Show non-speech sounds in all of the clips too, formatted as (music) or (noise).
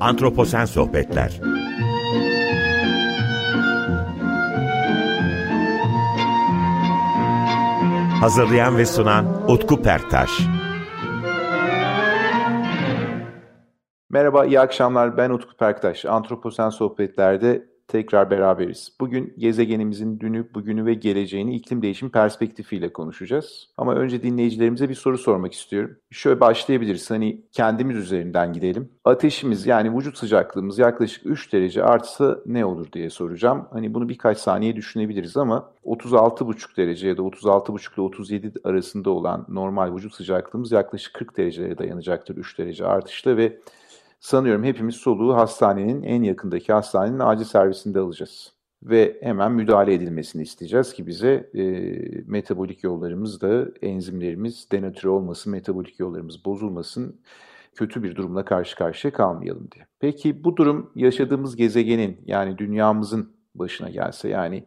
Antroposen Sohbetler Hazırlayan ve sunan Utku Perktaş Merhaba, iyi akşamlar. Ben Utku Perktaş. Antroposen Sohbetler'de tekrar beraberiz. Bugün gezegenimizin dünü, bugünü ve geleceğini iklim değişimi perspektifiyle konuşacağız. Ama önce dinleyicilerimize bir soru sormak istiyorum. Şöyle başlayabiliriz. Hani kendimiz üzerinden gidelim. Ateşimiz yani vücut sıcaklığımız yaklaşık 3 derece artsa ne olur diye soracağım. Hani bunu birkaç saniye düşünebiliriz ama 36,5 derece ya da 36,5 ile 37 arasında olan normal vücut sıcaklığımız yaklaşık 40 derecelere dayanacaktır 3 derece artışla ve Sanıyorum hepimiz soluğu hastanenin en yakındaki hastanenin acil servisinde alacağız. Ve hemen müdahale edilmesini isteyeceğiz ki bize e, metabolik yollarımız da enzimlerimiz denatüre olmasın, metabolik yollarımız bozulmasın, kötü bir durumla karşı karşıya kalmayalım diye. Peki bu durum yaşadığımız gezegenin yani dünyamızın başına gelse yani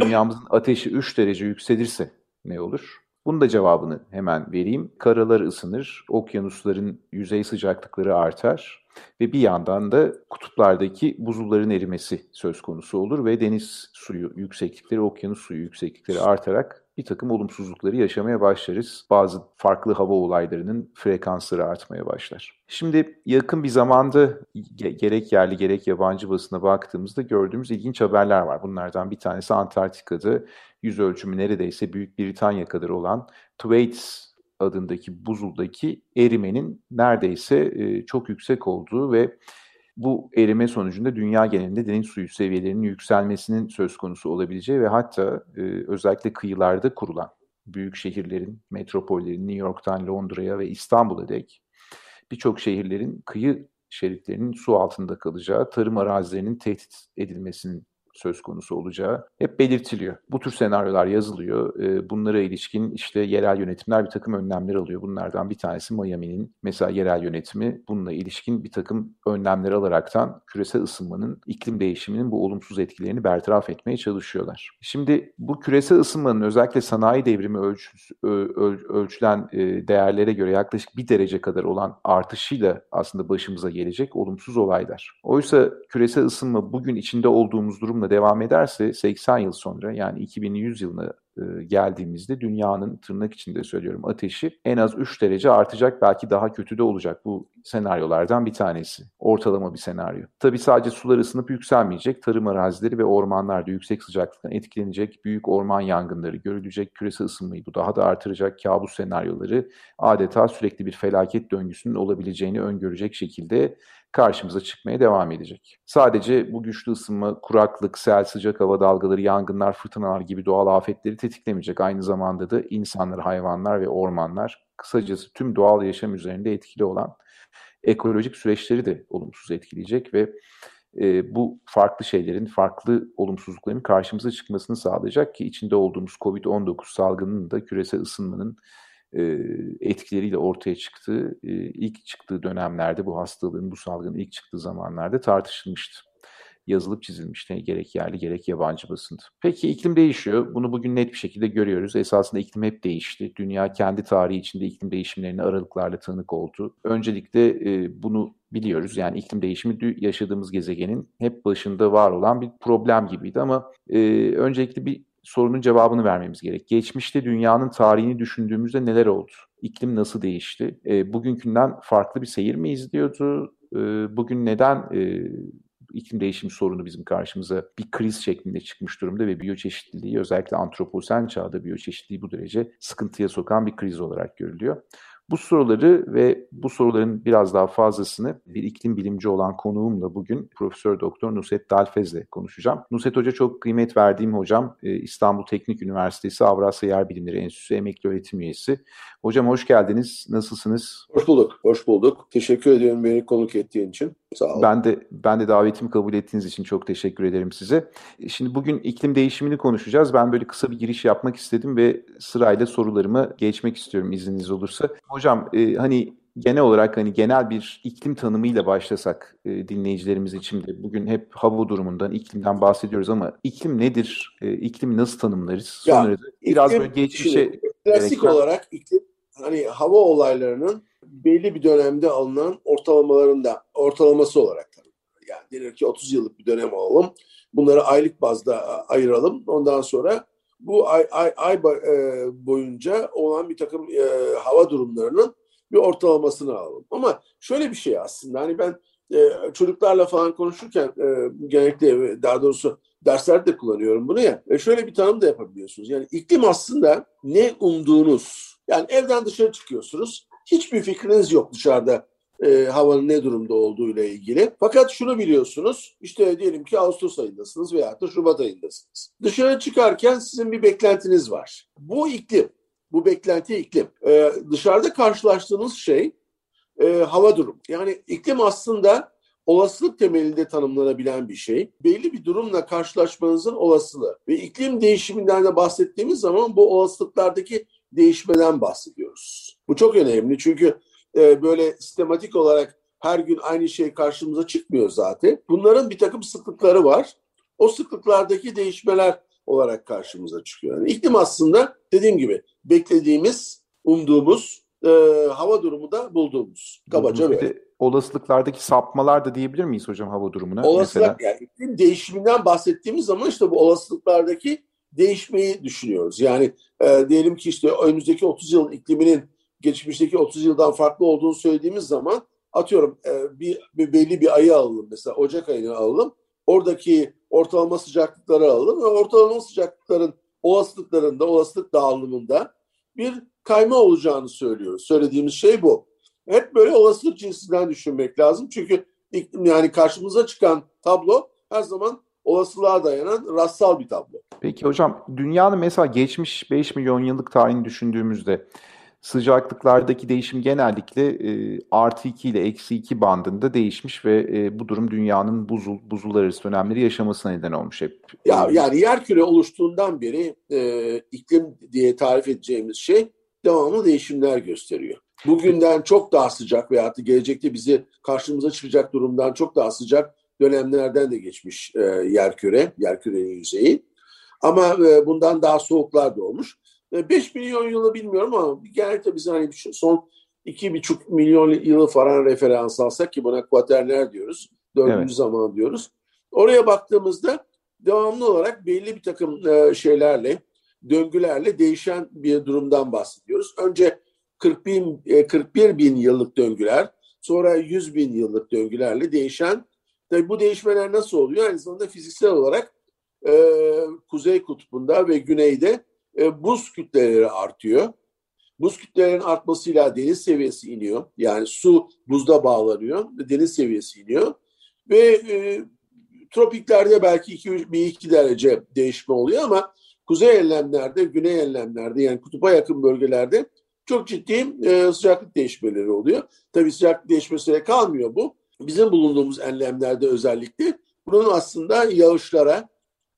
dünyamızın ateşi 3 derece yükselirse ne olur? Bunun da cevabını hemen vereyim. Karalar ısınır, okyanusların yüzey sıcaklıkları artar ve bir yandan da kutuplardaki buzulların erimesi söz konusu olur ve deniz suyu yükseklikleri, okyanus suyu yükseklikleri artarak bir takım olumsuzlukları yaşamaya başlarız. Bazı farklı hava olaylarının frekansları artmaya başlar. Şimdi yakın bir zamanda gerek yerli gerek yabancı basına baktığımızda gördüğümüz ilginç haberler var. Bunlardan bir tanesi Antarktika'da yüz ölçümü neredeyse Büyük Britanya kadar olan Thwaites adındaki buzuldaki erimenin neredeyse çok yüksek olduğu ve bu erime sonucunda dünya genelinde deniz suyu seviyelerinin yükselmesinin söz konusu olabileceği ve hatta e, özellikle kıyılarda kurulan büyük şehirlerin, metropollerin New York'tan Londra'ya ve İstanbul'a dek birçok şehirlerin kıyı şeritlerinin su altında kalacağı, tarım arazilerinin tehdit edilmesinin söz konusu olacağı hep belirtiliyor. Bu tür senaryolar yazılıyor. Ee, bunlara ilişkin işte yerel yönetimler bir takım önlemler alıyor. Bunlardan bir tanesi Miami'nin mesela yerel yönetimi bununla ilişkin bir takım önlemler alaraktan küresel ısınmanın, iklim değişiminin bu olumsuz etkilerini bertaraf etmeye çalışıyorlar. Şimdi bu küresel ısınmanın özellikle sanayi devrimi ölçüsü, öl, ölçülen e, değerlere göre yaklaşık bir derece kadar olan artışıyla aslında başımıza gelecek olumsuz olaylar. Oysa küresel ısınma bugün içinde olduğumuz durumla devam ederse 80 yıl sonra yani 2100 yılına e, geldiğimizde dünyanın tırnak içinde söylüyorum ateşi en az 3 derece artacak belki daha kötü de olacak. Bu senaryolardan bir tanesi. Ortalama bir senaryo. Tabii sadece sular ısınıp yükselmeyecek. Tarım arazileri ve ormanlar da yüksek sıcaklıktan etkilenecek. Büyük orman yangınları görülecek. Küresel ısınmayı bu daha da artıracak. Kabus senaryoları adeta sürekli bir felaket döngüsünün olabileceğini öngörecek şekilde karşımıza çıkmaya devam edecek. Sadece bu güçlü ısınma, kuraklık, sel, sıcak hava dalgaları, yangınlar, fırtınalar gibi doğal afetleri tetiklemeyecek. Aynı zamanda da insanlar, hayvanlar ve ormanlar, kısacası tüm doğal yaşam üzerinde etkili olan ekolojik süreçleri de olumsuz etkileyecek ve e, bu farklı şeylerin, farklı olumsuzlukların karşımıza çıkmasını sağlayacak ki içinde olduğumuz COVID-19 salgının da küresel ısınmanın etkileriyle ortaya çıktığı, ilk çıktığı dönemlerde bu hastalığın, bu salgının ilk çıktığı zamanlarda tartışılmıştı yazılıp çizilmişti. Gerek yerli gerek yabancı basında. Peki iklim değişiyor. Bunu bugün net bir şekilde görüyoruz. Esasında iklim hep değişti. Dünya kendi tarihi içinde iklim değişimlerine aralıklarla tanık oldu. Öncelikle bunu biliyoruz. Yani iklim değişimi yaşadığımız gezegenin hep başında var olan bir problem gibiydi ama öncelikle bir sorunun cevabını vermemiz gerek. Geçmişte dünyanın tarihini düşündüğümüzde neler oldu? İklim nasıl değişti? E, bugünkünden farklı bir seyir mi izliyordu? E, bugün neden e, iklim değişimi sorunu bizim karşımıza bir kriz şeklinde çıkmış durumda ve biyoçeşitliliği özellikle antroposen çağda biyoçeşitliliği bu derece sıkıntıya sokan bir kriz olarak görülüyor. Bu soruları ve bu soruların biraz daha fazlasını bir iklim bilimci olan konuğumla bugün Profesör Doktor Nusret Dalfez'le konuşacağım. Nusret Hoca çok kıymet verdiğim hocam. E, İstanbul Teknik Üniversitesi Avrasya Yer Bilimleri Enstitüsü emekli öğretim üyesi. Hocam hoş geldiniz. Nasılsınız? Hoş bulduk. Hoş bulduk. Teşekkür ediyorum beni konuk ettiğin için. Sağ olun. Ben de ben de davetimi kabul ettiğiniz için çok teşekkür ederim size. Şimdi bugün iklim değişimini konuşacağız. Ben böyle kısa bir giriş yapmak istedim ve sırayla sorularımı geçmek istiyorum izniniz olursa. Hocam e, hani genel olarak hani genel bir iklim tanımıyla başlasak e, dinleyicilerimiz için de bugün hep hava durumundan, iklimden bahsediyoruz ama iklim nedir? E, iklimi nasıl tanımlarız? Sonra ya, da biraz iklim, böyle geçmişe klasik gereken... olarak iklim hani hava olaylarının belli bir dönemde alınan ortalamalarında ortalaması olarak yani denir ki 30 yıllık bir dönem alalım. Bunları aylık bazda ayıralım. Ondan sonra bu ay, ay, ay e, boyunca olan bir takım e, hava durumlarının bir ortalamasını alalım. Ama şöyle bir şey aslında hani ben e, çocuklarla falan konuşurken e, genellikle daha doğrusu derslerde de kullanıyorum bunu ya. E, şöyle bir tanım da yapabiliyorsunuz. Yani iklim aslında ne umduğunuz. Yani evden dışarı çıkıyorsunuz. Hiçbir fikriniz yok dışarıda e, havanın ne durumda olduğu ile ilgili. Fakat şunu biliyorsunuz, işte diyelim ki Ağustos ayındasınız veya da Şubat ayındasınız. Dışarı çıkarken sizin bir beklentiniz var. Bu iklim, bu beklenti iklim. E, dışarıda karşılaştığınız şey e, hava durumu. Yani iklim aslında olasılık temelinde tanımlanabilen bir şey. Belli bir durumla karşılaşmanızın olasılığı. Ve iklim değişiminden de bahsettiğimiz zaman bu olasılıklardaki değişmeden bahsediyoruz. Bu çok önemli çünkü e, böyle sistematik olarak her gün aynı şey karşımıza çıkmıyor zaten. Bunların bir takım sıklıkları var. O sıklıklardaki değişmeler olarak karşımıza çıkıyor. Yani iklim aslında dediğim gibi beklediğimiz, umduğumuz e, hava durumu da bulduğumuz. Kabaca böyle. Olasılıklardaki sapmalar da diyebilir miyiz hocam hava durumuna? Olasılık mesela? yani iklim değişiminden bahsettiğimiz zaman işte bu olasılıklardaki değişmeyi düşünüyoruz. Yani e, diyelim ki işte önümüzdeki 30 yılın ikliminin geçmişteki 30 yıldan farklı olduğunu söylediğimiz zaman atıyorum e, bir, bir belli bir ayı alalım mesela Ocak ayını alalım. Oradaki ortalama sıcaklıkları alalım ve ortalama sıcaklıkların olasılıklarında, olasılık dağılımında bir kayma olacağını söylüyoruz. Söylediğimiz şey bu. Hep böyle olasılık cinsinden düşünmek lazım. Çünkü yani karşımıza çıkan tablo her zaman olasılığa dayanan rastsal bir tablo. Peki hocam dünyanın mesela geçmiş 5 milyon yıllık tarihini düşündüğümüzde sıcaklıklardaki değişim genellikle e, artı 2 ile eksi 2 bandında değişmiş ve e, bu durum dünyanın buzul, buzul arası dönemleri yaşamasına neden olmuş hep. Ya, yani yer küre oluştuğundan beri e, iklim diye tarif edeceğimiz şey devamlı değişimler gösteriyor. Bugünden çok daha sıcak veya gelecekte bizi karşımıza çıkacak durumdan çok daha sıcak dönemlerden de geçmiş e, yer küre, yer kürenin yüzeyi. Ama e, bundan daha soğuklar da olmuş. 5 milyon yılı bilmiyorum ama genellikle biz hani son 2,5 milyon yılı falan referans alsak ki buna kuaterner diyoruz. Dördüncü evet. zaman diyoruz. Oraya baktığımızda devamlı olarak belli bir takım e, şeylerle, döngülerle değişen bir durumdan bahsediyoruz. Önce 40 bin, 41 e, bin yıllık döngüler, sonra 100 bin yıllık döngülerle değişen, tabi bu değişmeler nasıl oluyor? Aynı zamanda fiziksel olarak e, Kuzey Kutbu'nda ve Güney'de e, buz kütleleri artıyor. Buz kütlelerinin artmasıyla deniz seviyesi iniyor. Yani su buzda bağlanıyor ve deniz seviyesi iniyor. Ve e, tropiklerde belki 1-2 derece değişme oluyor ama kuzey enlemlerde, güney enlemlerde yani kutupa yakın bölgelerde çok ciddi e, sıcaklık değişmeleri oluyor. Tabii sıcaklık değişmesiyle kalmıyor bu. Bizim bulunduğumuz enlemlerde özellikle bunun aslında yağışlara,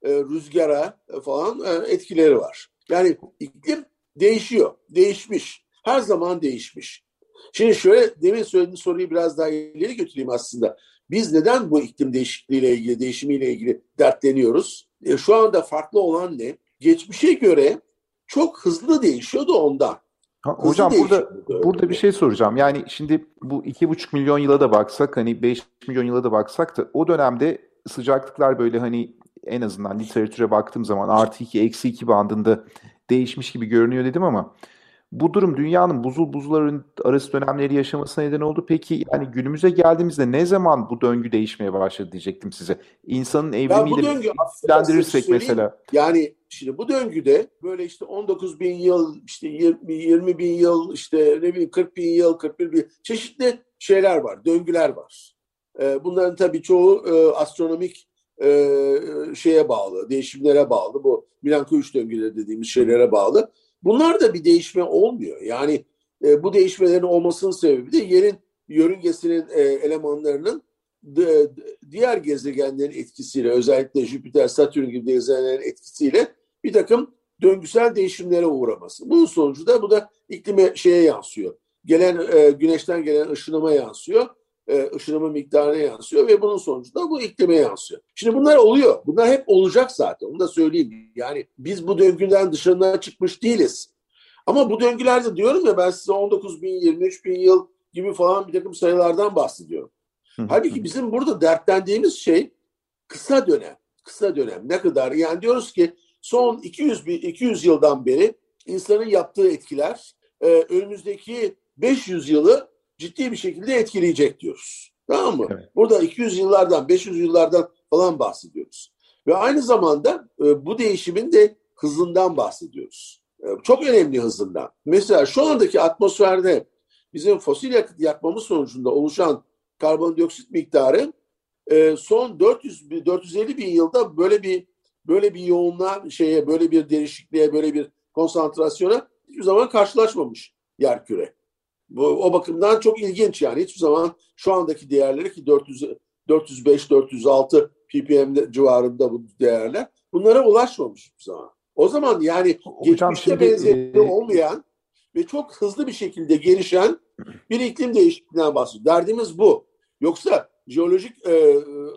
e, rüzgara falan e, etkileri var. Yani iklim değişiyor, değişmiş. Her zaman değişmiş. Şimdi şöyle demin söylediğim soruyu biraz daha ileri götüreyim aslında. Biz neden bu iklim değişikliğiyle ilgili, değişimiyle ilgili dertleniyoruz? E, şu anda farklı olan ne? Geçmişe göre çok hızlı değişiyordu ondan. Ha, hocam burada burada bir şey soracağım. Yani şimdi bu iki buçuk milyon yıla da baksak hani 5 milyon yıla da baksak da o dönemde sıcaklıklar böyle hani en azından literatüre baktığım zaman artı 2 eksi 2 bandında değişmiş gibi görünüyor dedim ama bu durum dünyanın buzul buzların arası dönemleri yaşamasına neden oldu. Peki yani günümüze geldiğimizde ne zaman bu döngü değişmeye başladı diyecektim size. İnsanın evrimiyle ilgilendirirsek mesela. Yani şimdi bu döngüde böyle işte 19 bin yıl, işte 20, 20 bin yıl, işte ne bileyim 40 bin yıl, 41 bin çeşitli şeyler var, döngüler var. Ee, bunların tabii çoğu e, astronomik e, şeye bağlı, değişimlere bağlı. Bu Milanko üç döngüleri dediğimiz şeylere bağlı. Bunlar da bir değişme olmuyor. Yani e, bu değişmelerin olmasının sebebi de yerin yörüngesinin e, elemanlarının de, diğer gezegenlerin etkisiyle özellikle Jüpiter, Satürn gibi gezegenlerin etkisiyle bir takım döngüsel değişimlere uğraması. Bunun sonucu da bu da iklime şeye yansıyor. Gelen e, güneşten gelen ışınıma yansıyor e, ışınımı miktarına yansıyor ve bunun sonucunda bu iklime yansıyor. Şimdi bunlar oluyor. Bunlar hep olacak zaten. Onu da söyleyeyim. Yani biz bu döngüden dışına çıkmış değiliz. Ama bu döngülerde diyorum ya ben size 19 bin, 23 bin yıl gibi falan bir takım sayılardan bahsediyorum. Halbuki bizim burada dertlendiğimiz şey kısa dönem. Kısa dönem ne kadar? Yani diyoruz ki son 200 200 yıldan beri insanın yaptığı etkiler e, önümüzdeki 500 yılı ciddi bir şekilde etkileyecek diyoruz. Tamam mı? Evet. Burada 200 yıllardan, 500 yıllardan falan bahsediyoruz. Ve aynı zamanda e, bu değişimin de hızından bahsediyoruz. E, çok önemli hızından. Mesela şu andaki atmosferde bizim fosil yakıt yakmamız sonucunda oluşan karbondioksit miktarı e, son 400 450 bin yılda böyle bir böyle bir yoğunluğa şeye böyle bir değişikliğe böyle bir konsantrasyona hiçbir zaman karşılaşmamış yer küre. Bu, o bakımdan çok ilginç yani hiçbir zaman şu andaki değerleri ki 400 405 406 ppm civarında bu değerler bunlara ulaşmamış hiçbir zaman. O zaman yani Hocam geçmişte şimdi, benzeri e... olmayan ve çok hızlı bir şekilde gelişen bir iklim değişikliğinden bahsediyoruz. Derdimiz bu. Yoksa jeolojik e,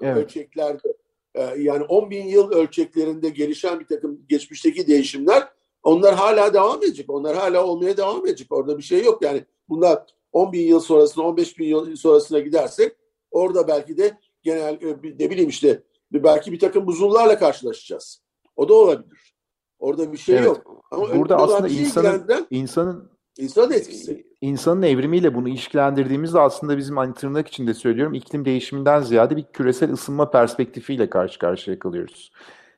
evet. ölçeklerde e, yani 10 bin yıl ölçeklerinde gelişen bir takım geçmişteki değişimler onlar hala devam edecek. Onlar hala olmaya devam edecek. Orada bir şey yok. Yani bunlar 10 bin yıl sonrasına 15 bin yıl sonrasına gidersek orada belki de genel e, ne bileyim işte belki bir takım buzullarla karşılaşacağız. O da olabilir. Orada bir şey evet. yok. Ama burada aslında şey insanın insanın İnsan etkisi. İnsanın evrimiyle bunu ilişkilendirdiğimizde aslında bizim hani tırnak içinde söylüyorum iklim değişiminden ziyade bir küresel ısınma perspektifiyle karşı karşıya kalıyoruz.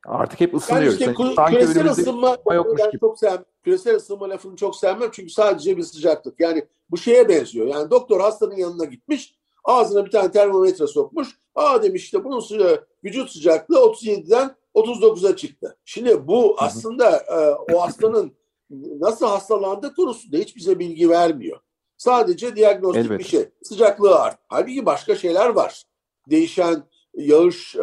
Artık hep ısınıyoruz. Yani işte yani küresel ısınma yokmuş gibi. çok sevmem. Küresel ısınma lafını çok sevmem çünkü sadece bir sıcaklık. Yani bu şeye benziyor. Yani doktor hastanın yanına gitmiş, ağzına bir tane termometre sokmuş. Aa demiş işte bunun vücut sıcaklığı 37'den 39'a çıktı. Şimdi bu aslında e, o hastanın nasıl hastalandığı konusunda hiç bize bilgi vermiyor. Sadece diagnostik Elbette. bir şey. Sıcaklığı art. Halbuki başka şeyler var. Değişen yağış e,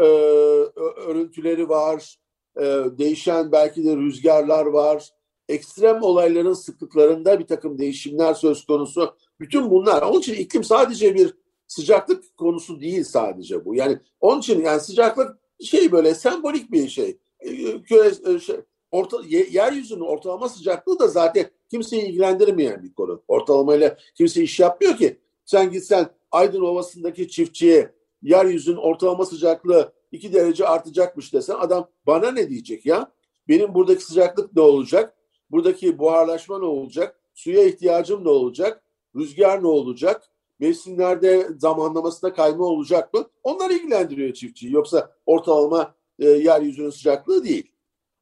örüntüleri var. E, değişen belki de rüzgarlar var. Ekstrem olayların sıklıklarında bir takım değişimler söz konusu. Bütün bunlar. Onun için iklim sadece bir sıcaklık konusu değil sadece bu. Yani onun için yani sıcaklık şey böyle sembolik bir şey. E, küre, e, şey orta, yeryüzünün ortalama sıcaklığı da zaten kimseyi ilgilendirmeyen bir konu. Ortalamayla kimse iş yapmıyor ki. Sen gitsen Aydın Ovası'ndaki çiftçiye yeryüzünün ortalama sıcaklığı 2 derece artacakmış desen adam bana ne diyecek ya? Benim buradaki sıcaklık ne olacak? Buradaki buharlaşma ne olacak? Suya ihtiyacım ne olacak? Rüzgar ne olacak? Mevsimlerde zamanlamasında kayma olacak mı? Onlar ilgilendiriyor çiftçiyi. Yoksa ortalama e, yeryüzünün sıcaklığı değil.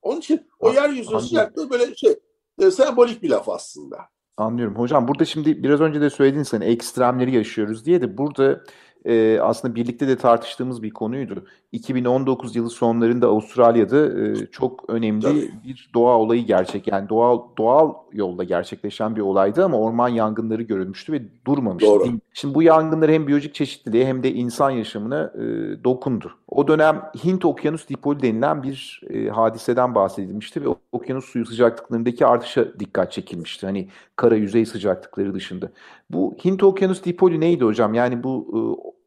Onun için o yeryüzünün sıcaklığı böyle şey e, sembolik bir laf aslında. Anlıyorum. Hocam burada şimdi biraz önce de söyledin sen ekstremleri yaşıyoruz diye de burada e, aslında birlikte de tartıştığımız bir konuydu. 2019 yılı sonlarında Avustralya'da e, çok önemli Tabii. bir doğa olayı gerçek yani doğal doğal yolda gerçekleşen bir olaydı ama orman yangınları görülmüştü ve durmamıştı. Doğru. Şimdi bu yangınlar hem biyolojik çeşitliliğe hem de insan yaşamına e, dokundu. O dönem Hint Okyanus Dipoli denilen bir e, hadiseden bahsedilmişti ve okyanus suyu sıcaklıklarındaki artışa dikkat çekilmişti. Hani kara yüzey sıcaklıkları dışında. Bu Hint Okyanus Dipoli neydi hocam? Yani bu e,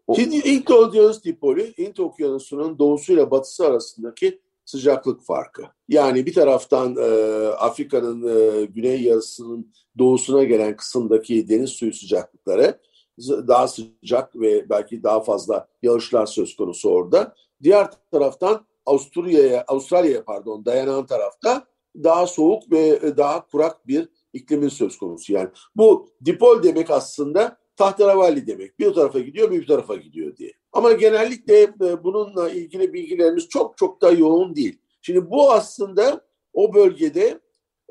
o... Hint, Hint Okyanus Dipoli, Hint Okyanusu'nun doğusuyla batısı arasındaki sıcaklık farkı. Yani bir taraftan e, Afrika'nın e, güney yarısının doğusuna gelen kısımdaki deniz suyu sıcaklıkları daha sıcak ve belki daha fazla yağışlar söz konusu orada. Diğer taraftan Avustralya'ya Avustralya'ya pardon dayanan tarafta daha soğuk ve daha kurak bir iklimin söz konusu. Yani bu dipol demek aslında tahterevalli demek. Bir tarafa gidiyor bir tarafa gidiyor diye. Ama genellikle e, bununla ilgili bilgilerimiz çok çok da yoğun değil. Şimdi bu aslında o bölgede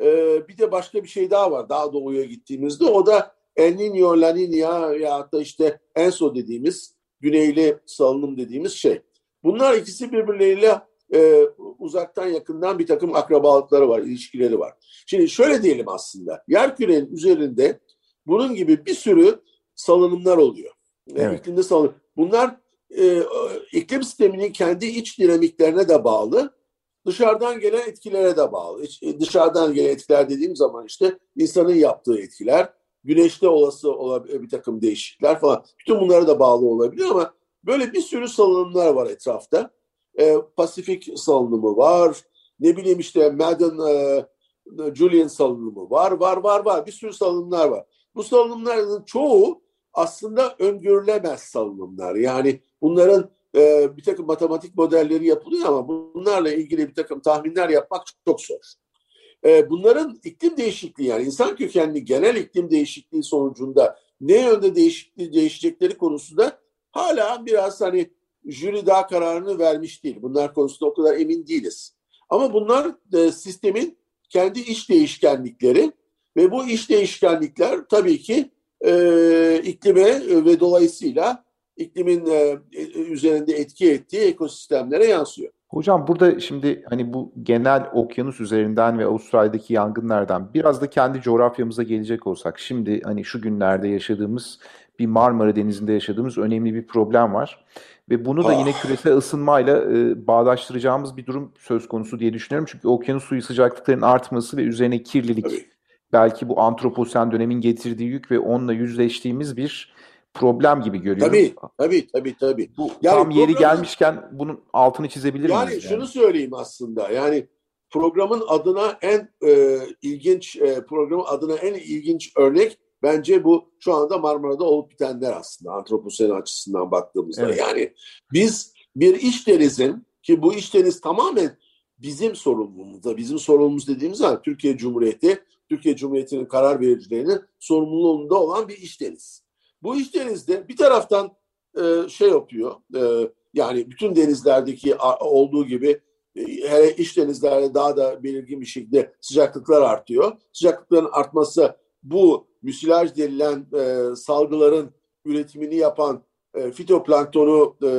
e, bir de başka bir şey daha var. Daha doğuya gittiğimizde o da El Niño, La Niña ya da işte Enso dediğimiz güneyli salınım dediğimiz şey. Bunlar ikisi birbirleriyle e, uzaktan yakından bir takım akrabalıkları var, ilişkileri var. Şimdi şöyle diyelim aslında. Yer kürenin üzerinde bunun gibi bir sürü salınımlar oluyor. Evet. İklimde salınım. Bunlar e, iklim sisteminin kendi iç dinamiklerine de bağlı. Dışarıdan gelen etkilere de bağlı. E, dışarıdan gelen etkiler dediğim zaman işte insanın yaptığı etkiler, güneşte olası olabilir bir takım değişiklikler falan. Bütün bunlara da bağlı olabilir ama böyle bir sürü salınımlar var etrafta. E, Pasifik salınımı var. Ne bileyim işte Madden e, Julian salınımı var, var, var, var. Bir sürü salınımlar var. Bu salınımların çoğu aslında öngörülemez salınımlar. Yani bunların e, bir takım matematik modelleri yapılıyor ama bunlarla ilgili bir takım tahminler yapmak çok zor. E, bunların iklim değişikliği yani insan kökenli genel iklim değişikliği sonucunda ne yönde değişikliği değişecekleri konusunda hala biraz hani jüri daha kararını vermiş değil. Bunlar konusunda o kadar emin değiliz. Ama bunlar e, sistemin kendi iş değişkenlikleri ve bu iş değişkenlikler tabii ki e, iklime ve dolayısıyla iklimin e, üzerinde etki ettiği ekosistemlere yansıyor. Hocam burada şimdi hani bu genel okyanus üzerinden ve Avustralya'daki yangınlardan biraz da kendi coğrafyamıza gelecek olsak şimdi hani şu günlerde yaşadığımız bir Marmara Denizi'nde yaşadığımız önemli bir problem var. Ve bunu da ah. yine küresel ısınmayla e, bağdaştıracağımız bir durum söz konusu diye düşünüyorum. Çünkü okyanus suyu sıcaklıklarının artması ve üzerine kirlilik Tabii. belki bu antroposen dönemin getirdiği yük ve onunla yüzleştiğimiz bir problem gibi görüyorum. Tabii, tabii, tabii, tabii. Bu yani tam yeri gelmişken bunun altını çizebilir yani miyiz? Yani şunu söyleyeyim aslında. Yani programın adına en e, ilginç e, programın adına en ilginç örnek bence bu şu anda Marmara'da olup bitenler aslında antroposen açısından baktığımızda. Evet. Yani biz bir iş denizin ki bu iş deniz tamamen bizim sorumluluğumuzda, bizim sorumluluğumuz dediğimiz zaman Türkiye Cumhuriyeti, Türkiye Cumhuriyeti'nin karar vericilerinin sorumluluğunda olan bir iş deniz. Bu iş denizde bir taraftan e, şey yapıyor, e, yani bütün denizlerdeki olduğu gibi e, hele iç denizlerde daha da belirgin bir şekilde sıcaklıklar artıyor. Sıcaklıkların artması bu müsilaj denilen e, salgıların üretimini yapan e, fitoplanktonu e,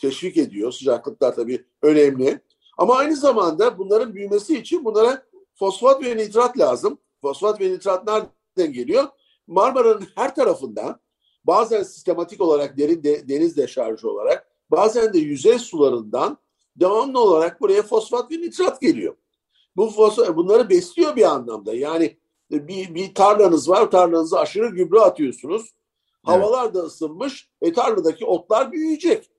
teşvik ediyor. Sıcaklıklar tabii önemli. Ama aynı zamanda bunların büyümesi için bunlara fosfat ve nitrat lazım. Fosfat ve nitrat nereden geliyor? Marmara'nın her tarafından bazen sistematik olarak derin de, deniz deşarjı olarak bazen de yüzey sularından devamlı olarak buraya fosfat ve nitrat geliyor. Bu fosfat, bunları besliyor bir anlamda. Yani bir, bir tarlanız var, tarlanıza aşırı gübre atıyorsunuz. Havalar evet. da ısınmış, e, tarladaki otlar büyüyecek.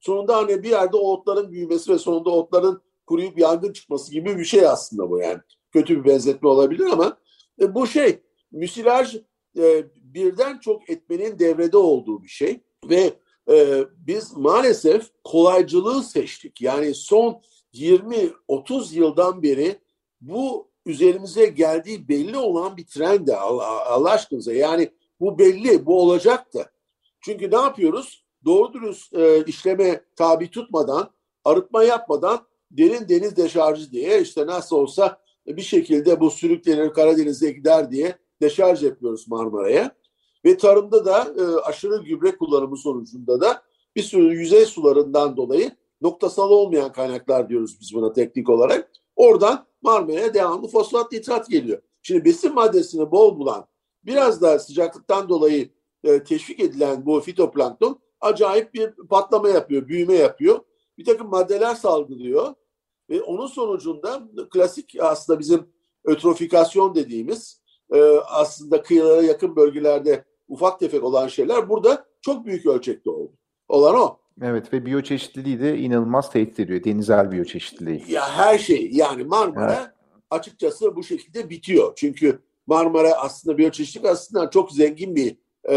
Sonunda hani bir yerde o otların büyümesi ve sonunda otların kuruyup yangın çıkması gibi bir şey aslında bu yani. Kötü bir benzetme olabilir ama e, bu şey müsilaj e, birden çok etmenin devrede olduğu bir şey ve e, biz maalesef kolaycılığı seçtik. Yani son 20-30 yıldan beri bu üzerimize geldiği belli olan bir trend Allah, Allah aşkınıza. Yani bu belli, bu olacaktı. Çünkü ne yapıyoruz? Doğru dürüst e, işleme tabi tutmadan, arıtma yapmadan derin deniz deşarjı diye işte nasıl olsa bir şekilde bu sürüklenir Karadeniz'e gider diye deşarj yapıyoruz Marmara'ya. Ve tarımda da e, aşırı gübre kullanımı sonucunda da bir sürü yüzey sularından dolayı noktasal olmayan kaynaklar diyoruz biz buna teknik olarak. Oradan Marmara'ya devamlı fosfat nitrat geliyor. Şimdi besin maddesini bol bulan biraz da sıcaklıktan dolayı e, teşvik edilen bu fitoplankton acayip bir patlama yapıyor, büyüme yapıyor. Bir takım maddeler salgılıyor ve onun sonucunda klasik aslında bizim ötrofikasyon dediğimiz e, aslında kıyılara yakın bölgelerde ufak tefek olan şeyler burada çok büyük ölçekte oldu. Olan o. Evet ve biyoçeşitliliği de inanılmaz tehdit ediyor. Denizel biyoçeşitliliği. Ya her şey yani Marmara evet. açıkçası bu şekilde bitiyor. Çünkü Marmara aslında biyoçeşitlik aslında çok zengin bir e,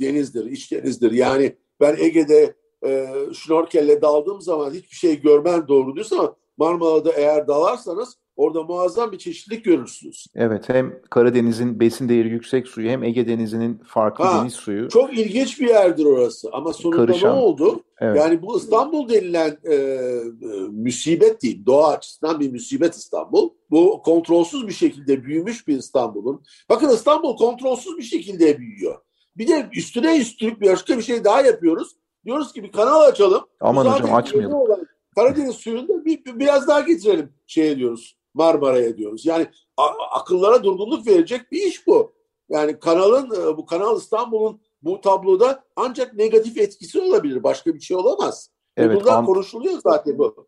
denizdir, iç denizdir. Yani ben Ege'de e, şnorkelle daldığım zaman hiçbir şey görmem doğru diyorsa ama Marmara'da eğer dalarsanız Orada muazzam bir çeşitlilik görürsünüz. Evet hem Karadeniz'in besin değeri yüksek suyu hem Ege Denizi'nin farklı ha, deniz suyu. Çok ilginç bir yerdir orası ama sonunda Karışan, ne oldu? Evet. Yani bu İstanbul denilen e, e, müsibet değil, doğa açısından bir müsibet İstanbul. Bu kontrolsüz bir şekilde büyümüş bir İstanbul'un. Bakın İstanbul kontrolsüz bir şekilde büyüyor. Bir de üstüne üstlük bir başka bir şey daha yapıyoruz. Diyoruz ki bir kanal açalım. Aman hocam açmayalım. Karadeniz suyunu da bir, biraz daha getirelim şeye diyoruz. Marmara'ya diyoruz. Yani akıllara durgunluk verecek bir iş bu. Yani kanalın e, bu Kanal İstanbul'un bu tabloda ancak negatif etkisi olabilir. Başka bir şey olamaz. Evet, Bunlar an... konuşuluyor zaten bu.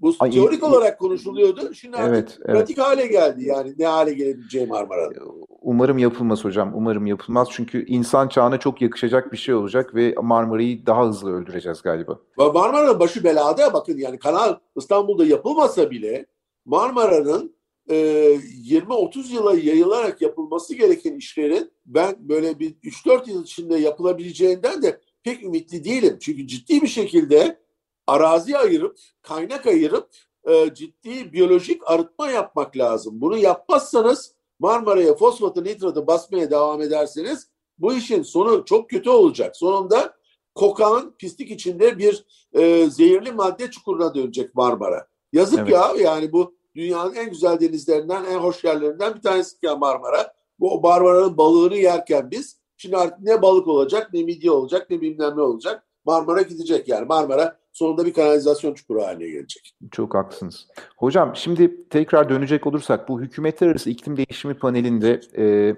Bu Ay, teorik olarak konuşuluyordu. Şimdi artık evet, pratik evet. hale geldi. Yani ne hale gelebileceği Marmara'da. Umarım yapılmaz hocam. Umarım yapılmaz. Çünkü insan çağına çok yakışacak bir şey olacak ve Marmara'yı daha hızlı öldüreceğiz galiba. Marmara'nın başı belada. Bakın yani kanal İstanbul'da yapılmasa bile Marmara'nın 20-30 yıla yayılarak yapılması gereken işlerin ben böyle bir 3-4 yıl içinde yapılabileceğinden de pek ümitli değilim. Çünkü ciddi bir şekilde arazi ayırıp, kaynak ayırıp e, ciddi biyolojik arıtma yapmak lazım. Bunu yapmazsanız Marmara'ya fosfatı, nitratı basmaya devam ederseniz bu işin sonu çok kötü olacak. Sonunda kokan pislik içinde bir e, zehirli madde çukuruna dönecek Marmara. Yazık evet. ya yani bu dünyanın en güzel denizlerinden, en hoş yerlerinden bir tanesi ya Marmara. Bu Marmara'nın balığını yerken biz şimdi artık ne balık olacak, ne midye olacak, ne bilmem ne olacak. Marmara gidecek yani. Marmara sonunda bir kanalizasyon çukuru haline gelecek. Çok haklısınız. Hocam şimdi tekrar dönecek olursak bu hükümetler arası iklim değişimi panelinde e,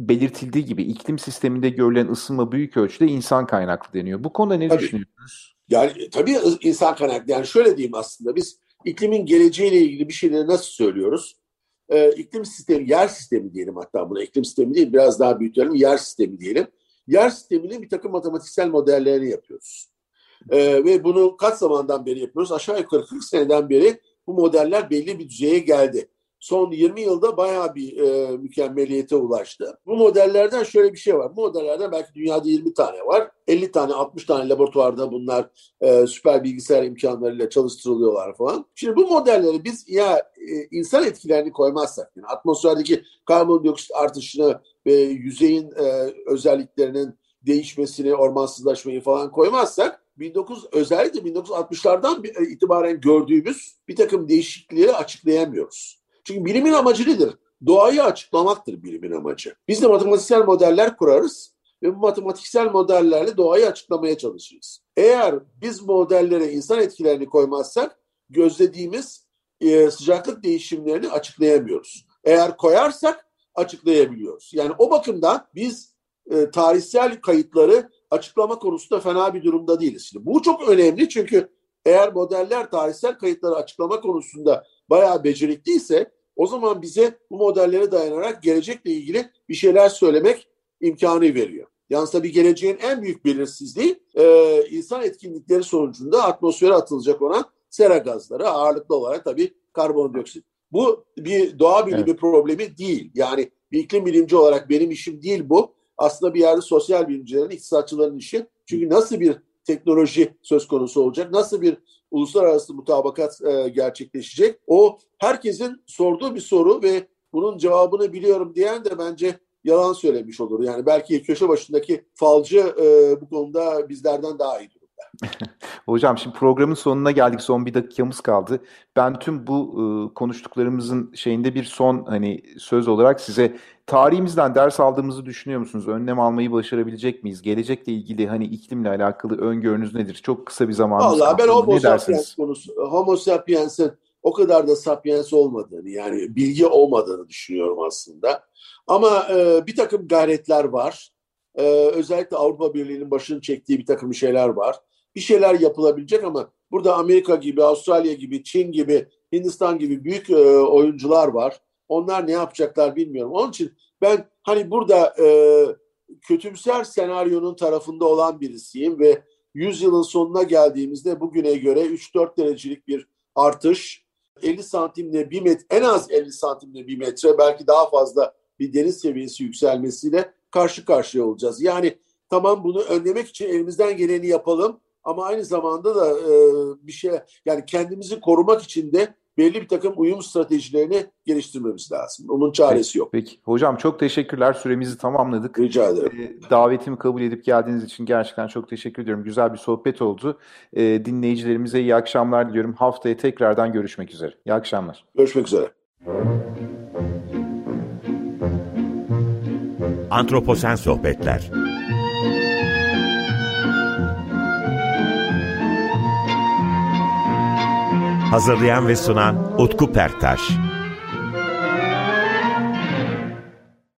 belirtildiği gibi iklim sisteminde görülen ısınma büyük ölçüde insan kaynaklı deniyor. Bu konuda ne tabii, düşünüyorsunuz? Yani tabii insan kaynaklı. Yani şöyle diyeyim aslında biz iklimin geleceğiyle ilgili bir şeyleri nasıl söylüyoruz? Ee, iklim sistemi, yer sistemi diyelim hatta buna iklim sistemi değil biraz daha büyütelim yer sistemi diyelim. Yer sisteminin bir takım matematiksel modellerini yapıyoruz. Ee, ve bunu kaç zamandan beri yapıyoruz? Aşağı yukarı 40 seneden beri bu modeller belli bir düzeye geldi son 20 yılda bayağı bir e, mükemmeliyete ulaştı. Bu modellerden şöyle bir şey var. Bu modellerden belki dünyada 20 tane var. 50 tane 60 tane laboratuvarda bunlar e, süper bilgisayar imkanlarıyla çalıştırılıyorlar falan. Şimdi bu modelleri biz ya e, insan etkilerini koymazsak yani atmosferdeki karbondioksit artışını ve yüzeyin e, özelliklerinin değişmesini, ormansızlaşmayı falan koymazsak 19 özellikle 1960'lardan itibaren gördüğümüz bir takım değişiklikleri açıklayamıyoruz. Çünkü bilimin amacı nedir? Doğayı açıklamaktır bilimin amacı. Biz de matematiksel modeller kurarız ve bu matematiksel modellerle doğayı açıklamaya çalışırız. Eğer biz modellere insan etkilerini koymazsak gözlediğimiz e, sıcaklık değişimlerini açıklayamıyoruz. Eğer koyarsak açıklayabiliyoruz. Yani o bakımdan biz e, tarihsel kayıtları açıklama konusunda fena bir durumda değiliz. Şimdi bu çok önemli çünkü eğer modeller tarihsel kayıtları açıklama konusunda bayağı becerikliyse o zaman bize bu modellere dayanarak gelecekle ilgili bir şeyler söylemek imkanı veriyor. Yalnız tabii geleceğin en büyük belirsizliği e, insan etkinlikleri sonucunda atmosfere atılacak olan sera gazları ağırlıklı olarak tabii karbondioksit. Bu bir doğa bilimi evet. problemi değil. Yani bir iklim bilimci olarak benim işim değil bu. Aslında bir yerde sosyal bilimcilerin, iktisatçıların işi. Çünkü nasıl bir teknoloji söz konusu olacak, nasıl bir uluslararası mutabakat e, gerçekleşecek. O herkesin sorduğu bir soru ve bunun cevabını biliyorum diyen de bence yalan söylemiş olur. Yani belki köşe başındaki falcı e, bu konuda bizlerden daha iyi. (laughs) Hocam şimdi programın sonuna geldik. Son bir dakikamız kaldı. Ben tüm bu e, konuştuklarımızın şeyinde bir son hani söz olarak size tarihimizden ders aldığımızı düşünüyor musunuz? Önlem almayı başarabilecek miyiz? Gelecekle ilgili hani iklimle alakalı öngörünüz nedir? Çok kısa bir zamanımız Valla ben Homo sapiens konusu, Homo sapiens'in o kadar da sapiens olmadığını yani bilgi olmadığını düşünüyorum aslında. Ama e, bir takım gayretler var. E, özellikle Avrupa Birliği'nin başını çektiği bir takım şeyler var. Bir şeyler yapılabilecek ama burada Amerika gibi, Avustralya gibi, Çin gibi, Hindistan gibi büyük e, oyuncular var. Onlar ne yapacaklar bilmiyorum. Onun için ben hani burada e, kötümser senaryonun tarafında olan birisiyim ve 100 yılın sonuna geldiğimizde bugüne göre 3-4 derecelik bir artış 50 santimle bir metre en az 50 santimle bir metre belki daha fazla bir deniz seviyesi yükselmesiyle karşı karşıya olacağız. Yani tamam bunu önlemek için elimizden geleni yapalım ama aynı zamanda da e, bir şey yani kendimizi korumak için de belli bir takım uyum stratejilerini geliştirmemiz lazım. Onun çaresi peki, yok. Peki. Hocam çok teşekkürler. Süremizi tamamladık. Rica ederim. Ee, davetimi kabul edip geldiğiniz için gerçekten çok teşekkür ediyorum. Güzel bir sohbet oldu. Ee, dinleyicilerimize iyi akşamlar diliyorum. Haftaya tekrardan görüşmek üzere. İyi akşamlar. Görüşmek üzere. Antroposen Sohbetler Hazırlayan ve sunan Utku Perktaş